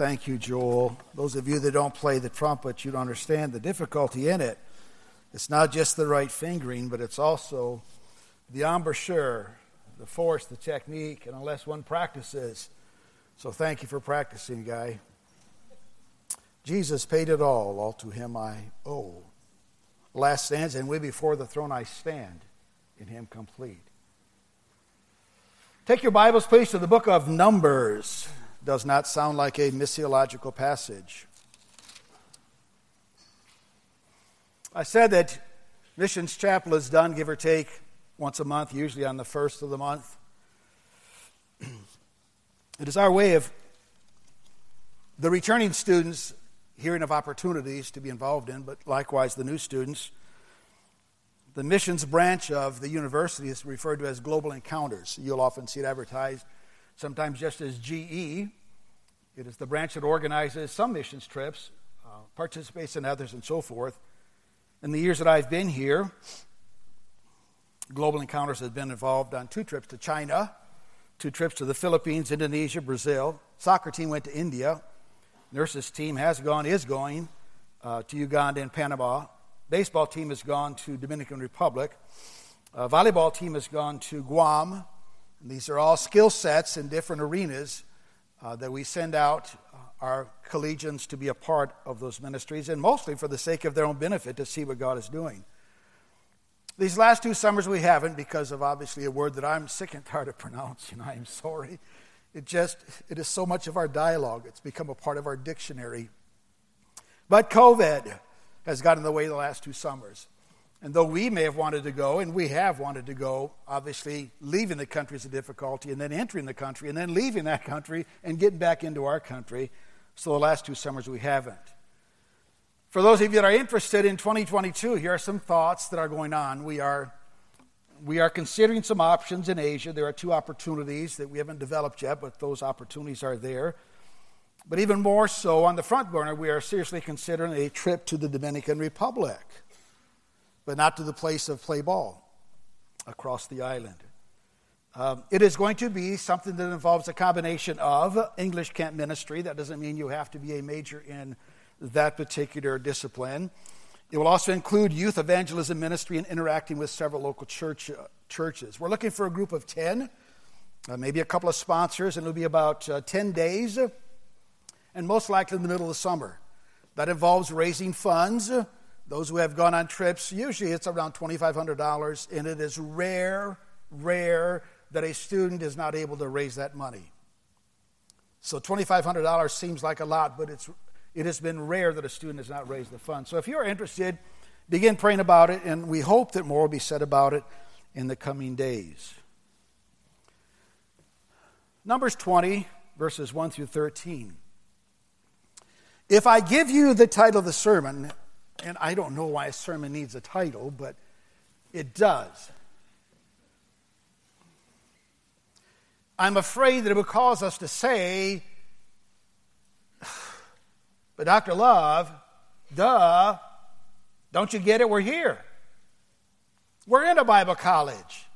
Thank you, Joel. Those of you that don't play the trumpet, you understand the difficulty in it. It's not just the right fingering, but it's also the embouchure, the force, the technique, and unless one practices. So thank you for practicing, guy. Jesus paid it all, all to him I owe. Last stands, and we before the throne I stand, in him complete. Take your Bibles, please, to the book of Numbers. Does not sound like a missiological passage. I said that Missions Chapel is done, give or take, once a month, usually on the first of the month. it is our way of the returning students hearing of opportunities to be involved in, but likewise the new students. The missions branch of the university is referred to as Global Encounters. You'll often see it advertised, sometimes just as GE. It is the branch that organizes some missions trips, uh, participates in others, and so forth. In the years that I've been here, Global Encounters has been involved on two trips to China, two trips to the Philippines, Indonesia, Brazil. Soccer team went to India. Nurses team has gone, is going uh, to Uganda and Panama. Baseball team has gone to Dominican Republic. Uh, volleyball team has gone to Guam. And these are all skill sets in different arenas uh, that we send out our collegians to be a part of those ministries, and mostly for the sake of their own benefit to see what God is doing. These last two summers we haven't because of obviously a word that I'm sick and tired of pronouncing. I am sorry. It just, it is so much of our dialogue. It's become a part of our dictionary. But COVID has gotten in the way the last two summers. And though we may have wanted to go, and we have wanted to go, obviously leaving the country is a difficulty, and then entering the country, and then leaving that country and getting back into our country. So the last two summers we haven't. For those of you that are interested in 2022, here are some thoughts that are going on. We are, we are considering some options in Asia. There are two opportunities that we haven't developed yet, but those opportunities are there. But even more so, on the front burner, we are seriously considering a trip to the Dominican Republic, but not to the place of play ball across the island. Um, it is going to be something that involves a combination of English camp ministry. That doesn't mean you have to be a major in that particular discipline. It will also include youth evangelism ministry and interacting with several local church, uh, churches. We're looking for a group of 10, uh, maybe a couple of sponsors, and it'll be about uh, 10 days, and most likely in the middle of the summer. That involves raising funds. Those who have gone on trips, usually it's around $2,500, and it is rare, rare that a student is not able to raise that money. So $2,500 seems like a lot, but it's, it has been rare that a student has not raised the funds. So if you're interested, begin praying about it, and we hope that more will be said about it in the coming days. Numbers 20, verses 1 through 13. If I give you the title of the sermon, and I don't know why a sermon needs a title, but it does. I'm afraid that it would cause us to say, but Dr. Love, duh, don't you get it? We're here. We're in a Bible college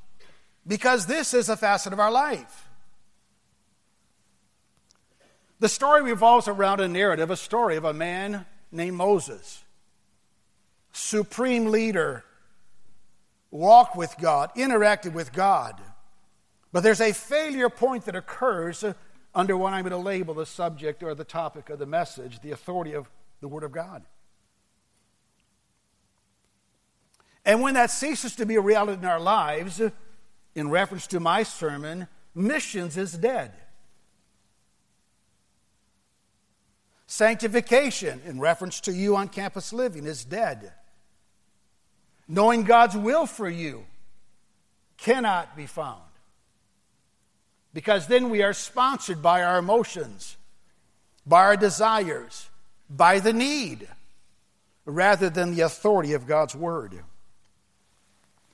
because this is a facet of our life. The story revolves around a narrative, a story of a man named Moses, supreme leader, walked with God, interacted with God. But there's a failure point that occurs under what I'm going to label the subject or the topic of the message the authority of the Word of God. And when that ceases to be a reality in our lives, in reference to my sermon, missions is dead. Sanctification, in reference to you on campus living, is dead. Knowing God's will for you cannot be found because then we are sponsored by our emotions, by our desires, by the need, rather than the authority of God's Word.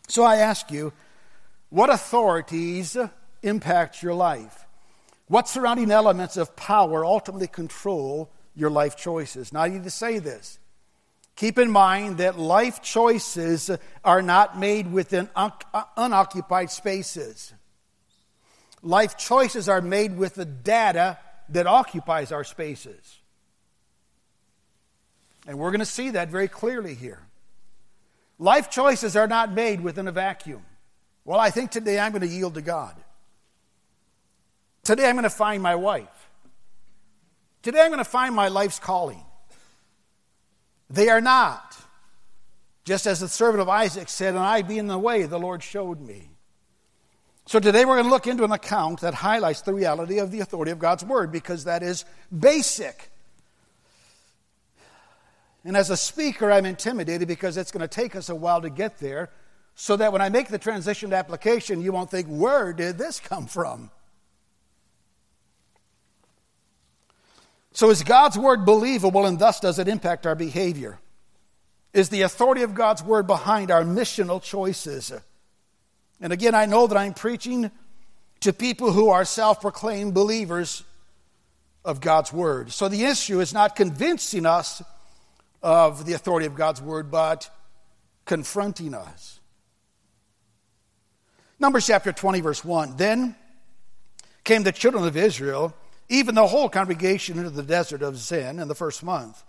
So I ask you, what authorities impact your life? What surrounding elements of power ultimately control your life choices? Now, I need to say this. Keep in mind that life choices are not made within un- uh, unoccupied spaces. Life choices are made with the data that occupies our spaces. And we're going to see that very clearly here. Life choices are not made within a vacuum. Well, I think today I'm going to yield to God. Today I'm going to find my wife. Today I'm going to find my life's calling. They are not. Just as the servant of Isaac said, and I be in the way the Lord showed me. So today we're going to look into an account that highlights the reality of the authority of God's Word because that is basic. And as a speaker, I'm intimidated because it's going to take us a while to get there so that when I make the transition to application, you won't think, where did this come from? So, is God's word believable and thus does it impact our behavior? Is the authority of God's word behind our missional choices? And again, I know that I'm preaching to people who are self proclaimed believers of God's word. So the issue is not convincing us of the authority of God's word, but confronting us. Numbers chapter 20, verse 1. Then came the children of Israel even the whole congregation into the desert of Zin in the first month.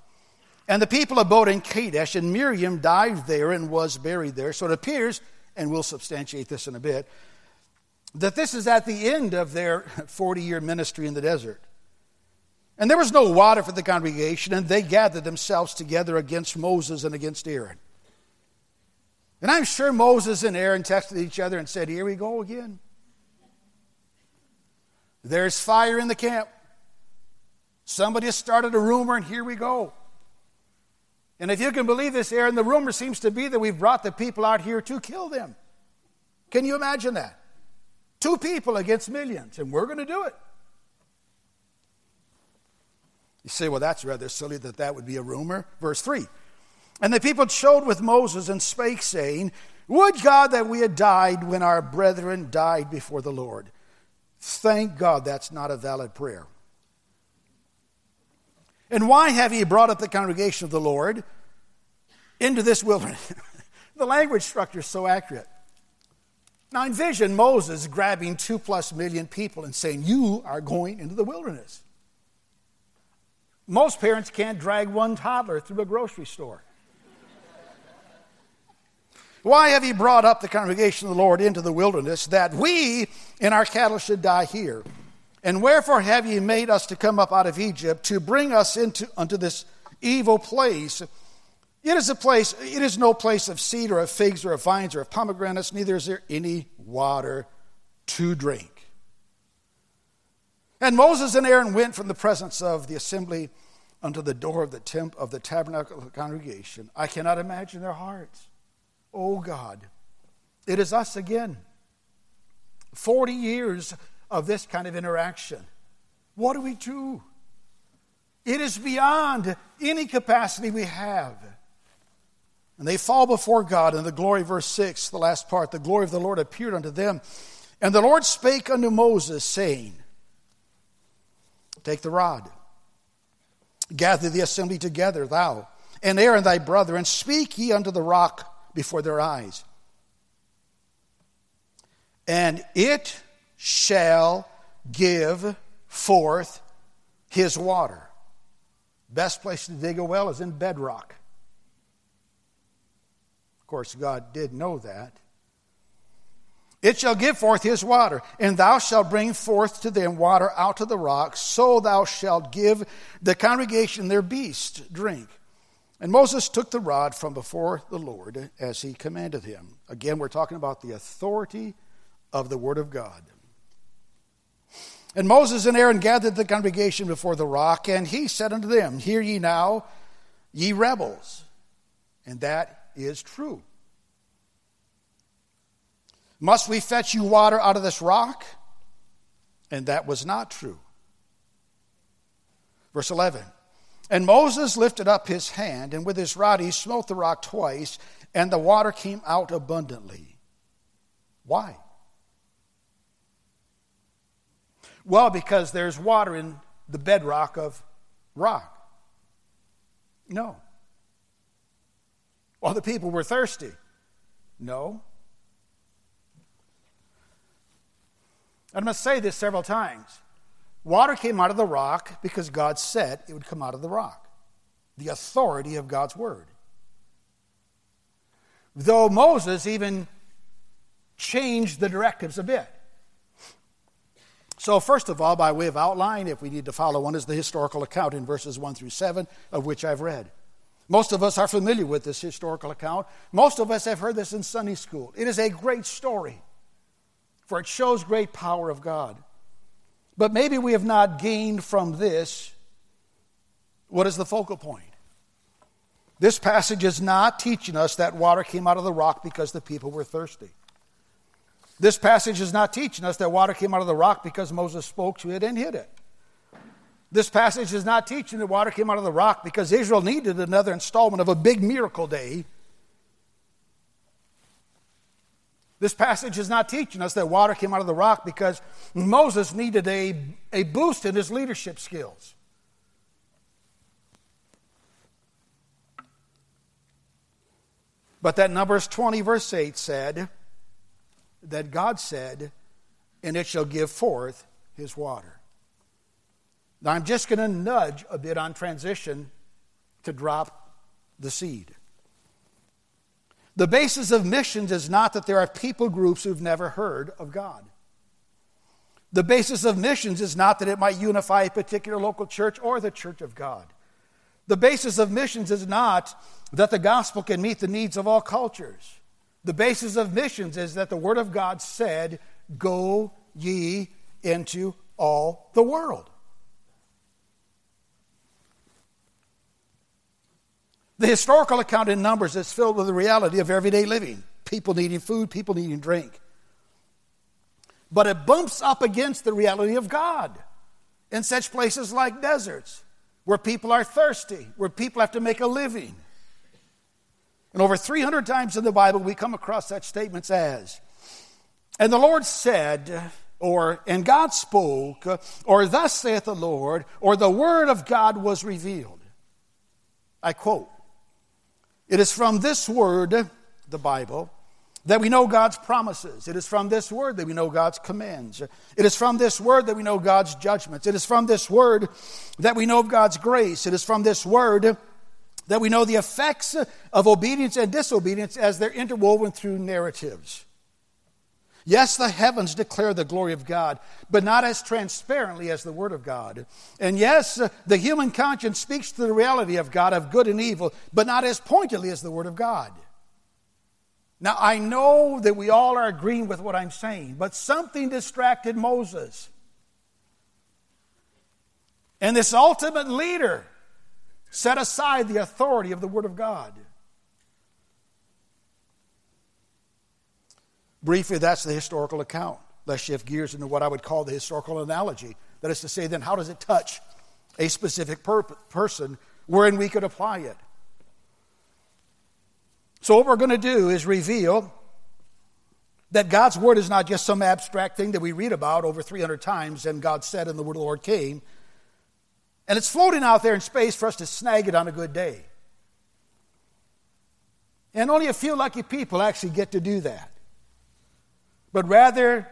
And the people abode in Kadesh, and Miriam died there and was buried there. So it appears, and we'll substantiate this in a bit, that this is at the end of their 40 year ministry in the desert. And there was no water for the congregation, and they gathered themselves together against Moses and against Aaron. And I'm sure Moses and Aaron texted each other and said, Here we go again. There's fire in the camp. Somebody has started a rumor, and here we go. And if you can believe this, Aaron, the rumor seems to be that we've brought the people out here to kill them. Can you imagine that? Two people against millions, and we're going to do it. You say, well, that's rather silly that that would be a rumor. Verse 3 And the people showed with Moses and spake, saying, Would God that we had died when our brethren died before the Lord. Thank God that's not a valid prayer. And why have ye brought up the congregation of the Lord into this wilderness? the language structure is so accurate. Now envision Moses grabbing two plus million people and saying, You are going into the wilderness. Most parents can't drag one toddler through a grocery store. Why have ye brought up the congregation of the Lord into the wilderness, that we and our cattle should die here? And wherefore have ye made us to come up out of Egypt to bring us into unto this evil place? It is a place, it is no place of seed or of figs or of vines or of pomegranates, neither is there any water to drink. And Moses and Aaron went from the presence of the assembly unto the door of the temp of the tabernacle of the congregation. I cannot imagine their hearts. Oh God, it is us again. 40 years of this kind of interaction. What do we do? It is beyond any capacity we have. And they fall before God, and the glory, verse 6, the last part, the glory of the Lord appeared unto them. And the Lord spake unto Moses, saying, Take the rod, gather the assembly together, thou and Aaron thy brother, and speak ye unto the rock before their eyes. And it shall give forth his water. Best place to dig a well is in bedrock. Of course, God did know that. It shall give forth his water, and thou shalt bring forth to them water out of the rock, so thou shalt give the congregation their beast drink. And Moses took the rod from before the Lord as he commanded him. Again, we're talking about the authority of the Word of God. And Moses and Aaron gathered the congregation before the rock, and he said unto them, Hear ye now, ye rebels. And that is true. Must we fetch you water out of this rock? And that was not true. Verse 11 and Moses lifted up his hand, and with his rod he smote the rock twice, and the water came out abundantly. Why? Well, because there's water in the bedrock of rock. No. Well, the people were thirsty. No. I must say this several times. Water came out of the rock because God said it would come out of the rock. The authority of God's word. Though Moses even changed the directives a bit. So, first of all, by way of outline, if we need to follow one, is the historical account in verses 1 through 7, of which I've read. Most of us are familiar with this historical account. Most of us have heard this in Sunday school. It is a great story, for it shows great power of God. But maybe we have not gained from this what is the focal point. This passage is not teaching us that water came out of the rock because the people were thirsty. This passage is not teaching us that water came out of the rock because Moses spoke to it and hid it. This passage is not teaching that water came out of the rock because Israel needed another installment of a big miracle day. This passage is not teaching us that water came out of the rock because Moses needed a, a boost in his leadership skills. But that Numbers 20, verse 8 said, that God said, and it shall give forth his water. Now, I'm just going to nudge a bit on transition to drop the seed. The basis of missions is not that there are people groups who've never heard of God. The basis of missions is not that it might unify a particular local church or the church of God. The basis of missions is not that the gospel can meet the needs of all cultures. The basis of missions is that the Word of God said, Go ye into all the world. The historical account in Numbers is filled with the reality of everyday living people needing food, people needing drink. But it bumps up against the reality of God in such places like deserts, where people are thirsty, where people have to make a living. And over 300 times in the Bible, we come across such statements as, and the Lord said, or, and God spoke, or thus saith the Lord, or the word of God was revealed. I quote, It is from this word, the Bible, that we know God's promises. It is from this word that we know God's commands. It is from this word that we know God's judgments. It is from this word that we know of God's grace. It is from this word that we know the effects of obedience and disobedience as they're interwoven through narratives. Yes, the heavens declare the glory of God, but not as transparently as the Word of God. And yes, uh, the human conscience speaks to the reality of God, of good and evil, but not as pointedly as the Word of God. Now, I know that we all are agreeing with what I'm saying, but something distracted Moses. And this ultimate leader set aside the authority of the Word of God. Briefly, that's the historical account. Let's shift gears into what I would call the historical analogy. That is to say, then, how does it touch a specific per- person wherein we could apply it? So, what we're going to do is reveal that God's Word is not just some abstract thing that we read about over 300 times and God said and the Word of the Lord came. And it's floating out there in space for us to snag it on a good day. And only a few lucky people actually get to do that. But rather,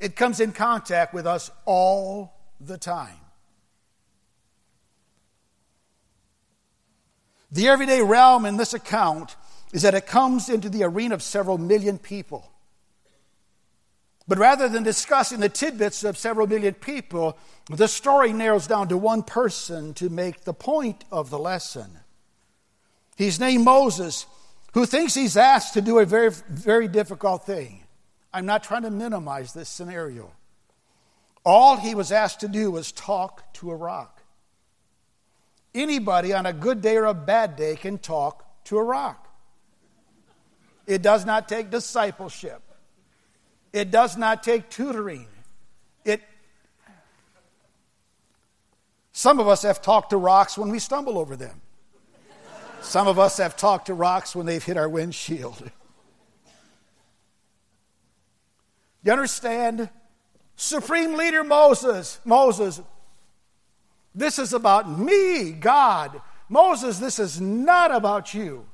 it comes in contact with us all the time. The everyday realm in this account is that it comes into the arena of several million people. But rather than discussing the tidbits of several million people, the story narrows down to one person to make the point of the lesson. He's named Moses, who thinks he's asked to do a very, very difficult thing. I'm not trying to minimize this scenario. All he was asked to do was talk to a rock. Anybody on a good day or a bad day can talk to a rock. It does not take discipleship. It does not take tutoring. It Some of us have talked to rocks when we stumble over them. Some of us have talked to rocks when they've hit our windshield. You understand? Supreme leader Moses, Moses, this is about me, God. Moses, this is not about you.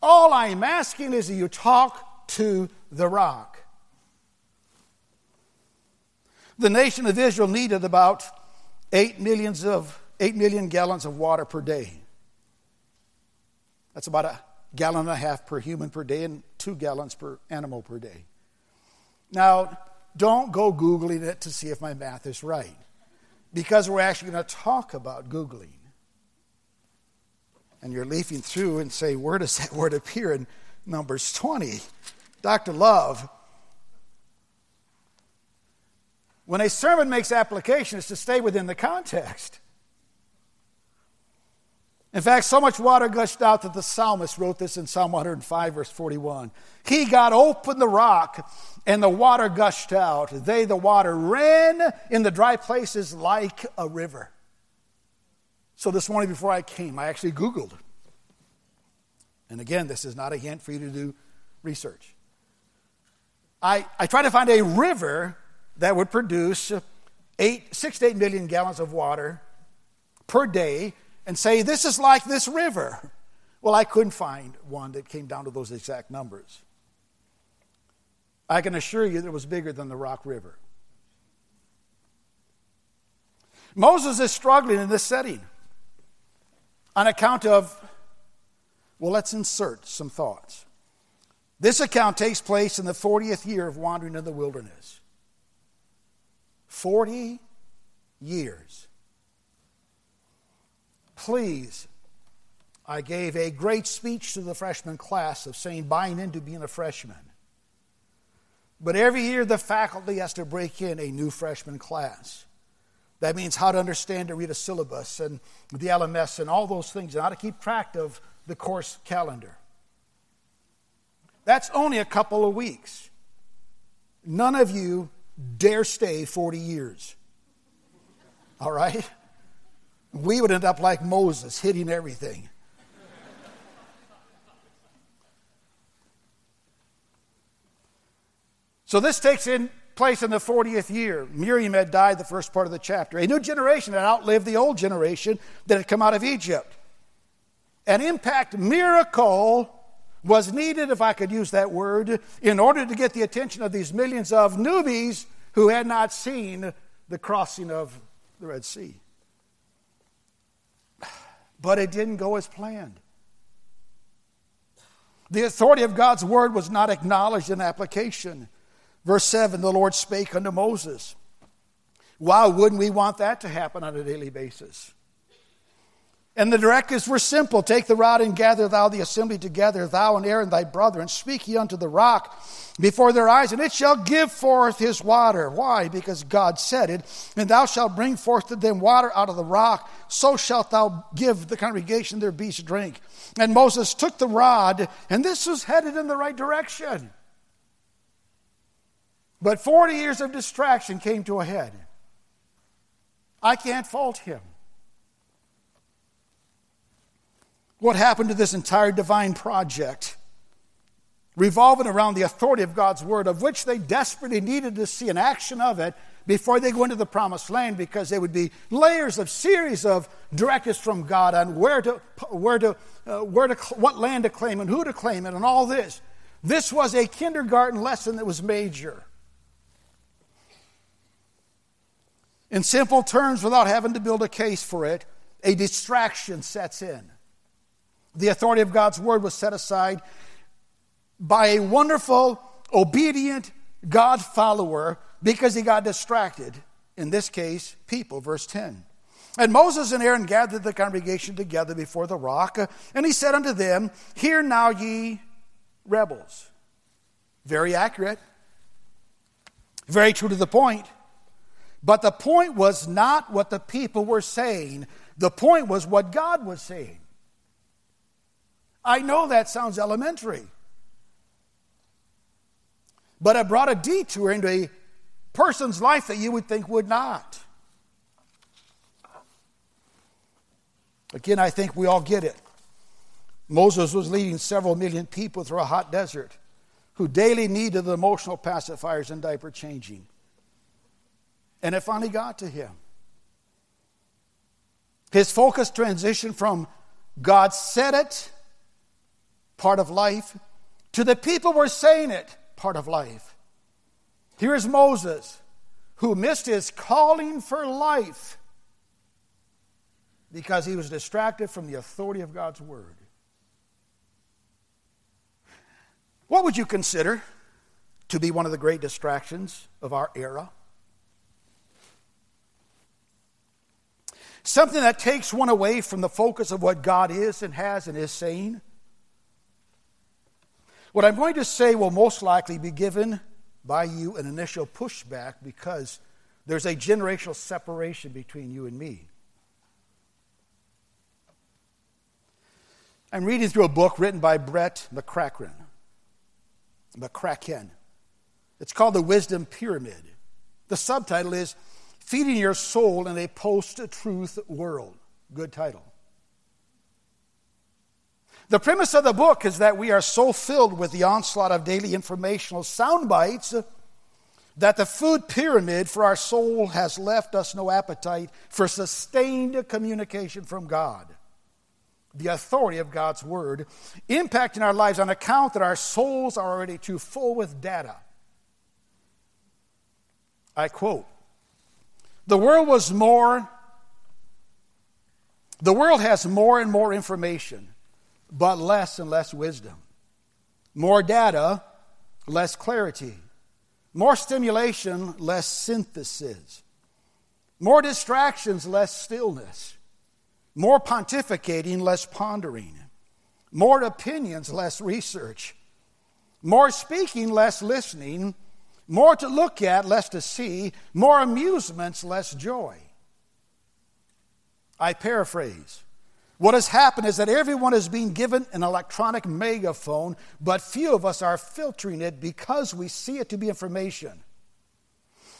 All I'm asking is that you talk to the rock. the nation of Israel needed about 8 millions of 8 million gallons of water per day. That's about a gallon and a half per human per day and 2 gallons per animal per day. Now, don't go googling it to see if my math is right because we're actually going to talk about googling. And you're leafing through and say, where does that word appear in Numbers 20? Dr. Love, when a sermon makes application, it's to stay within the context. In fact, so much water gushed out that the psalmist wrote this in Psalm 105, verse 41. He got open the rock, and the water gushed out. They, the water, ran in the dry places like a river. So this morning before I came, I actually Googled. And again, this is not a hint for you to do research. I, I tried to find a river that would produce eight, six to eight million gallons of water per day and say, This is like this river. Well, I couldn't find one that came down to those exact numbers. I can assure you that it was bigger than the Rock River. Moses is struggling in this setting on account of, well, let's insert some thoughts. This account takes place in the 40th year of wandering in the wilderness. 40 years. Please, I gave a great speech to the freshman class of saying buying into being a freshman. But every year the faculty has to break in a new freshman class. That means how to understand and read a syllabus and the LMS and all those things, and how to keep track of the course calendar. That's only a couple of weeks. None of you dare stay 40 years. All right? We would end up like Moses, hitting everything. So this takes in place in the 40th year. Miriam had died the first part of the chapter. A new generation had outlived the old generation that had come out of Egypt. An impact miracle was needed, if I could use that word, in order to get the attention of these millions of newbies who had not seen the crossing of the Red Sea. But it didn't go as planned. The authority of God's word was not acknowledged in application. Verse 7 the Lord spake unto Moses. Why wouldn't we want that to happen on a daily basis? And the directives were simple Take the rod and gather thou the assembly together, thou and Aaron thy brother, and speak ye unto the rock before their eyes, and it shall give forth his water. Why? Because God said it. And thou shalt bring forth to them water out of the rock, so shalt thou give the congregation their beast drink. And Moses took the rod, and this was headed in the right direction. But 40 years of distraction came to a head. I can't fault him. what happened to this entire divine project, revolving around the authority of God's word, of which they desperately needed to see an action of it before they go into the promised land, because there would be layers of series of directives from God on where to, where to, uh, where to, what land to claim and who to claim it, and all this. This was a kindergarten lesson that was major. In simple terms, without having to build a case for it, a distraction sets in. The authority of God's word was set aside by a wonderful, obedient God follower because he got distracted. In this case, people. Verse 10. And Moses and Aaron gathered the congregation together before the rock, and he said unto them, Hear now, ye rebels. Very accurate, very true to the point. But the point was not what the people were saying, the point was what God was saying. I know that sounds elementary. But it brought a detour into a person's life that you would think would not. Again, I think we all get it. Moses was leading several million people through a hot desert who daily needed the emotional pacifiers and diaper changing. And it finally got to him. His focus transitioned from God said it part of life, to the people were saying it, part of life. Here is Moses, who missed his calling for life because he was distracted from the authority of God's word. What would you consider to be one of the great distractions of our era? Something that takes one away from the focus of what God is and has and is saying. What I'm going to say will most likely be given by you an initial pushback because there's a generational separation between you and me. I'm reading through a book written by Brett McCracken. McCracken. It's called The Wisdom Pyramid. The subtitle is Feeding Your Soul in a Post Truth World. Good title. The premise of the book is that we are so filled with the onslaught of daily informational sound bites that the food pyramid for our soul has left us no appetite for sustained communication from God. The authority of God's Word impacting our lives on account that our souls are already too full with data. I quote The world was more, the world has more and more information, but less and less wisdom. More data, less clarity. More stimulation, less synthesis. More distractions, less stillness. More pontificating, less pondering. More opinions, less research. More speaking, less listening. More to look at, less to see. More amusements, less joy. I paraphrase. What has happened is that everyone is being given an electronic megaphone, but few of us are filtering it because we see it to be information.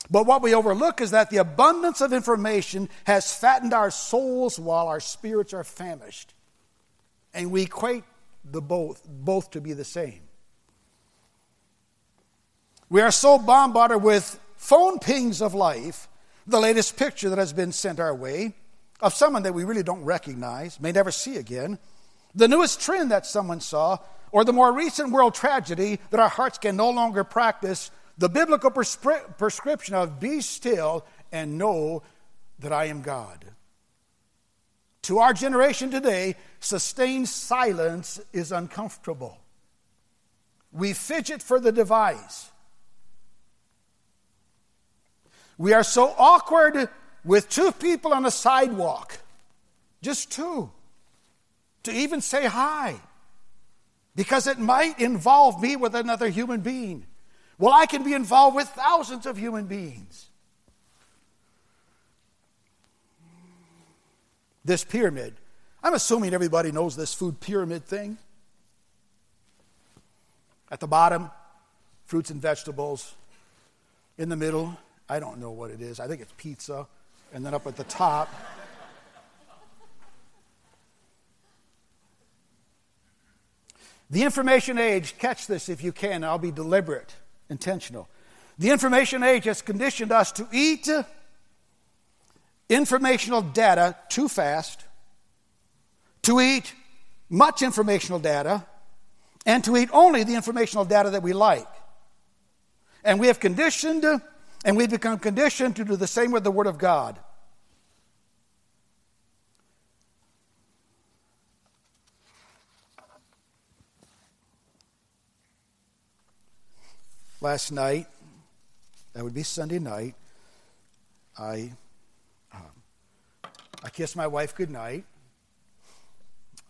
But what we overlook is that the abundance of information has fattened our souls while our spirits are famished. And we equate the both, both to be the same. We are so bombarded with phone pings of life, the latest picture that has been sent our way, of someone that we really don't recognize, may never see again, the newest trend that someone saw, or the more recent world tragedy that our hearts can no longer practice the biblical prescri- prescription of be still and know that I am God. To our generation today, sustained silence is uncomfortable. We fidget for the device. We are so awkward with two people on a sidewalk, just two, to even say hi, because it might involve me with another human being. Well, I can be involved with thousands of human beings. This pyramid, I'm assuming everybody knows this food pyramid thing. At the bottom, fruits and vegetables. In the middle, I don't know what it is. I think it's pizza and then up at the top. The information age, catch this if you can, I'll be deliberate, intentional. The information age has conditioned us to eat informational data too fast, to eat much informational data, and to eat only the informational data that we like. And we have conditioned and we become conditioned to do the same with the Word of God. Last night, that would be Sunday night, I, um, I kissed my wife goodnight.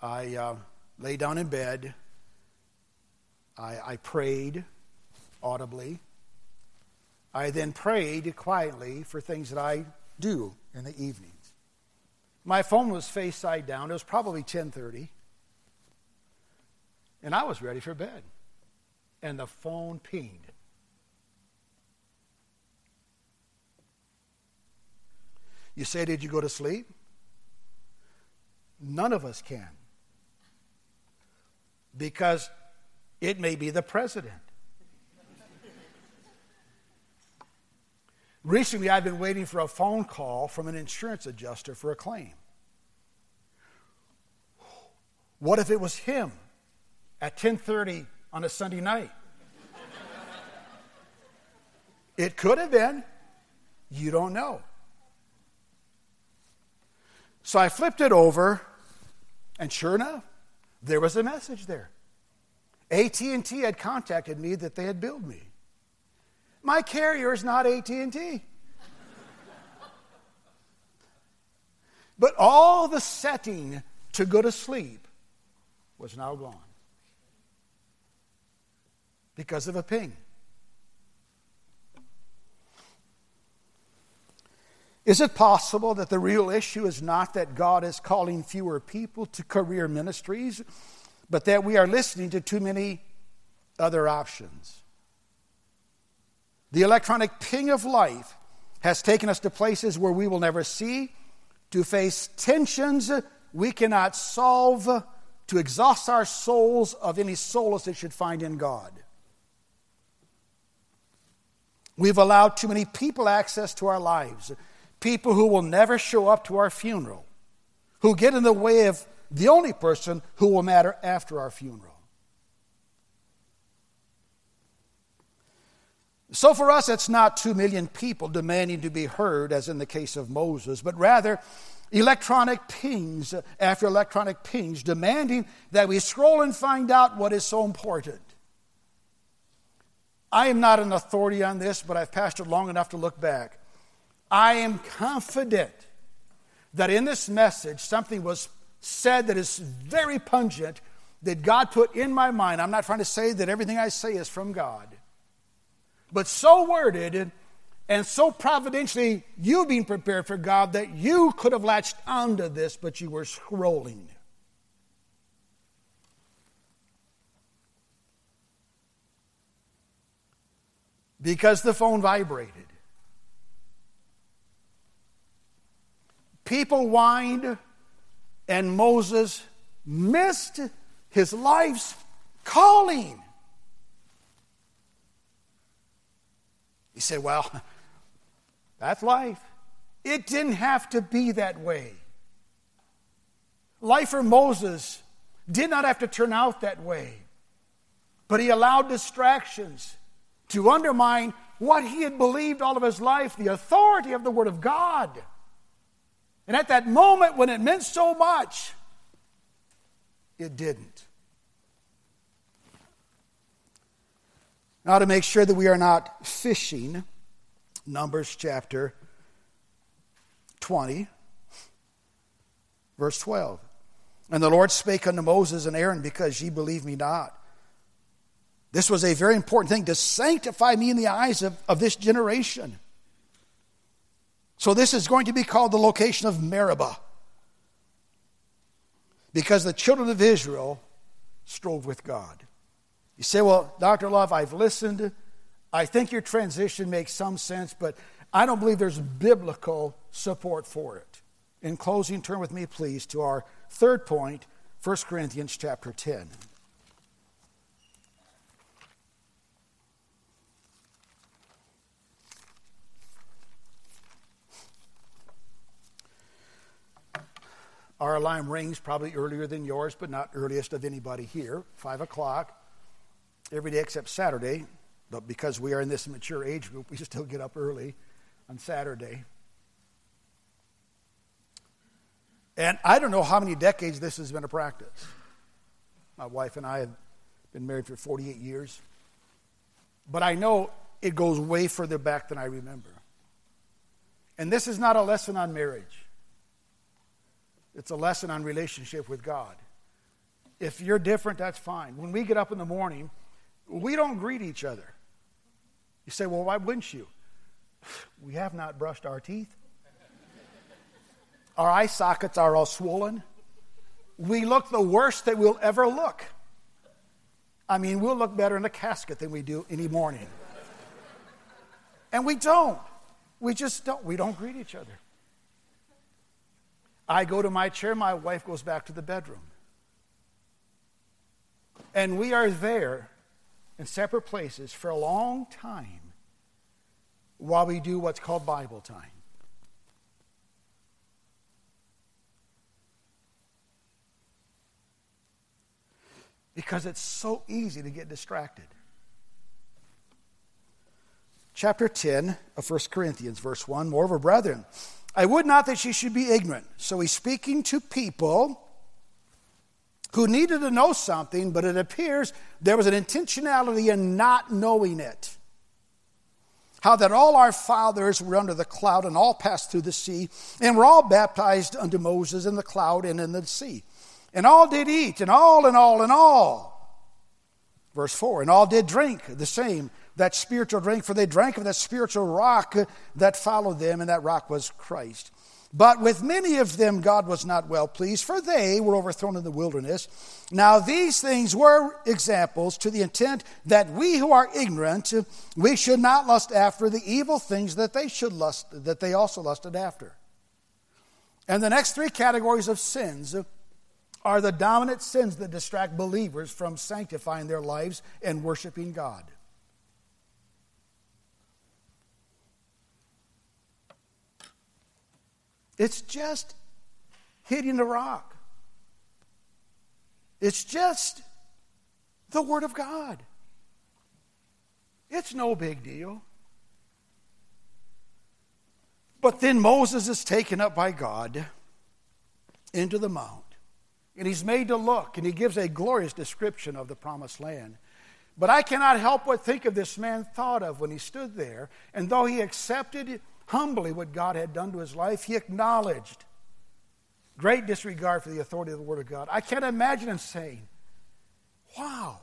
I uh, lay down in bed. I, I prayed audibly. I then prayed quietly for things that I do in the evenings. My phone was face side down. It was probably 10:30. And I was ready for bed. And the phone pinged. You say, Did you go to sleep? None of us can. Because it may be the president. Recently, I've been waiting for a phone call from an insurance adjuster for a claim. What if it was him at 10:30 on a Sunday night? it could have been. You don't know. So I flipped it over, and sure enough, there was a message there. AT&T had contacted me that they had billed me. My carrier is not AT&T. but all the setting to go to sleep was now gone because of a ping. Is it possible that the real issue is not that God is calling fewer people to career ministries, but that we are listening to too many other options? The electronic ping of life has taken us to places where we will never see, to face tensions we cannot solve, to exhaust our souls of any solace it should find in God. We've allowed too many people access to our lives people who will never show up to our funeral, who get in the way of the only person who will matter after our funeral. So for us, it's not two million people demanding to be heard, as in the case of Moses, but rather electronic pings after electronic pings demanding that we scroll and find out what is so important. I am not an authority on this, but I've pastored long enough to look back. I am confident that in this message something was said that is very pungent that God put in my mind. I'm not trying to say that everything I say is from God, but so worded and so providentially you being prepared for God that you could have latched onto this, but you were scrolling. Because the phone vibrated. People whined, and Moses missed his life's calling. He said, Well, that's life. It didn't have to be that way. Life for Moses did not have to turn out that way, but he allowed distractions to undermine what he had believed all of his life the authority of the Word of God. And at that moment when it meant so much, it didn't. Now, to make sure that we are not fishing, Numbers chapter 20, verse 12. And the Lord spake unto Moses and Aaron, because ye believe me not. This was a very important thing to sanctify me in the eyes of, of this generation. So this is going to be called the location of Meribah. Because the children of Israel strove with God. You say, well, Dr. Love, I've listened. I think your transition makes some sense, but I don't believe there's biblical support for it. In closing, turn with me, please, to our third point, 1 Corinthians chapter 10. Our alarm rings probably earlier than yours, but not earliest of anybody here. Five o'clock every day except Saturday. But because we are in this mature age group, we still get up early on Saturday. And I don't know how many decades this has been a practice. My wife and I have been married for 48 years. But I know it goes way further back than I remember. And this is not a lesson on marriage. It's a lesson on relationship with God. If you're different, that's fine. When we get up in the morning, we don't greet each other. You say, well, why wouldn't you? We have not brushed our teeth. Our eye sockets are all swollen. We look the worst that we'll ever look. I mean, we'll look better in a casket than we do any morning. And we don't. We just don't. We don't greet each other. I go to my chair, my wife goes back to the bedroom. And we are there in separate places for a long time while we do what's called Bible time. Because it's so easy to get distracted. chapter 10 of 1 Corinthians, verse 1. Moreover, brethren, I would not that ye should be ignorant. So he's speaking to people who needed to know something, but it appears there was an intentionality in not knowing it. How that all our fathers were under the cloud and all passed through the sea, and were all baptized unto Moses in the cloud and in the sea. And all did eat, and all and all and all. Verse 4 And all did drink the same, that spiritual drink, for they drank of that spiritual rock that followed them, and that rock was Christ. But with many of them God was not well pleased, for they were overthrown in the wilderness. Now these things were examples to the intent that we who are ignorant, we should not lust after the evil things that they should lust, that they also lusted after. And the next three categories of sins are the dominant sins that distract believers from sanctifying their lives and worshiping God. It's just hitting the rock. It's just the Word of God. It's no big deal. But then Moses is taken up by God into the mount. And he's made to look, and he gives a glorious description of the promised land. But I cannot help but think of this man thought of when he stood there, and though he accepted humbly what God had done to his life, he acknowledged great disregard for the authority of the Word of God. I can't imagine him saying, Wow,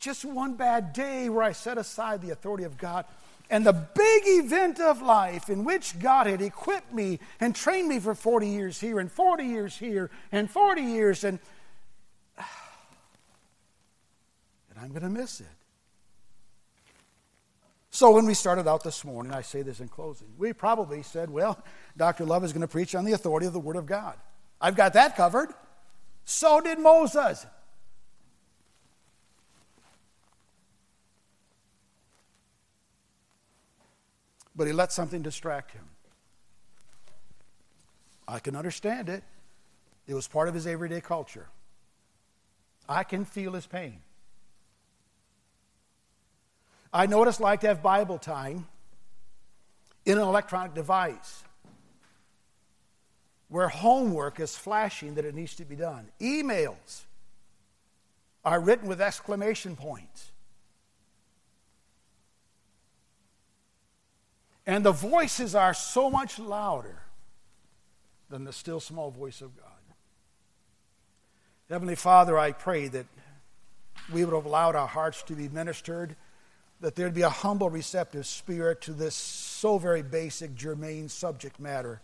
just one bad day where I set aside the authority of God. And the big event of life in which God had equipped me and trained me for 40 years here and 40 years here and 40 years, and, and I'm going to miss it. So when we started out this morning, I say this in closing, we probably said, well, Dr. Love is going to preach on the authority of the Word of God. I've got that covered. So did Moses. But he let something distract him. I can understand it. It was part of his everyday culture. I can feel his pain. I know what it's like to have Bible time in an electronic device where homework is flashing that it needs to be done. Emails are written with exclamation points. And the voices are so much louder than the still small voice of God. Heavenly Father, I pray that we would have allowed our hearts to be ministered that there'd be a humble, receptive spirit to this so very basic, germane subject matter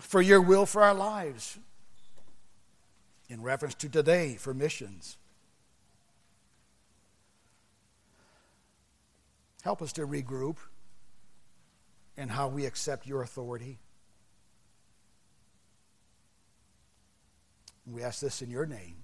for your will for our lives in reference to today for missions. Help us to regroup in how we accept your authority. We ask this in your name.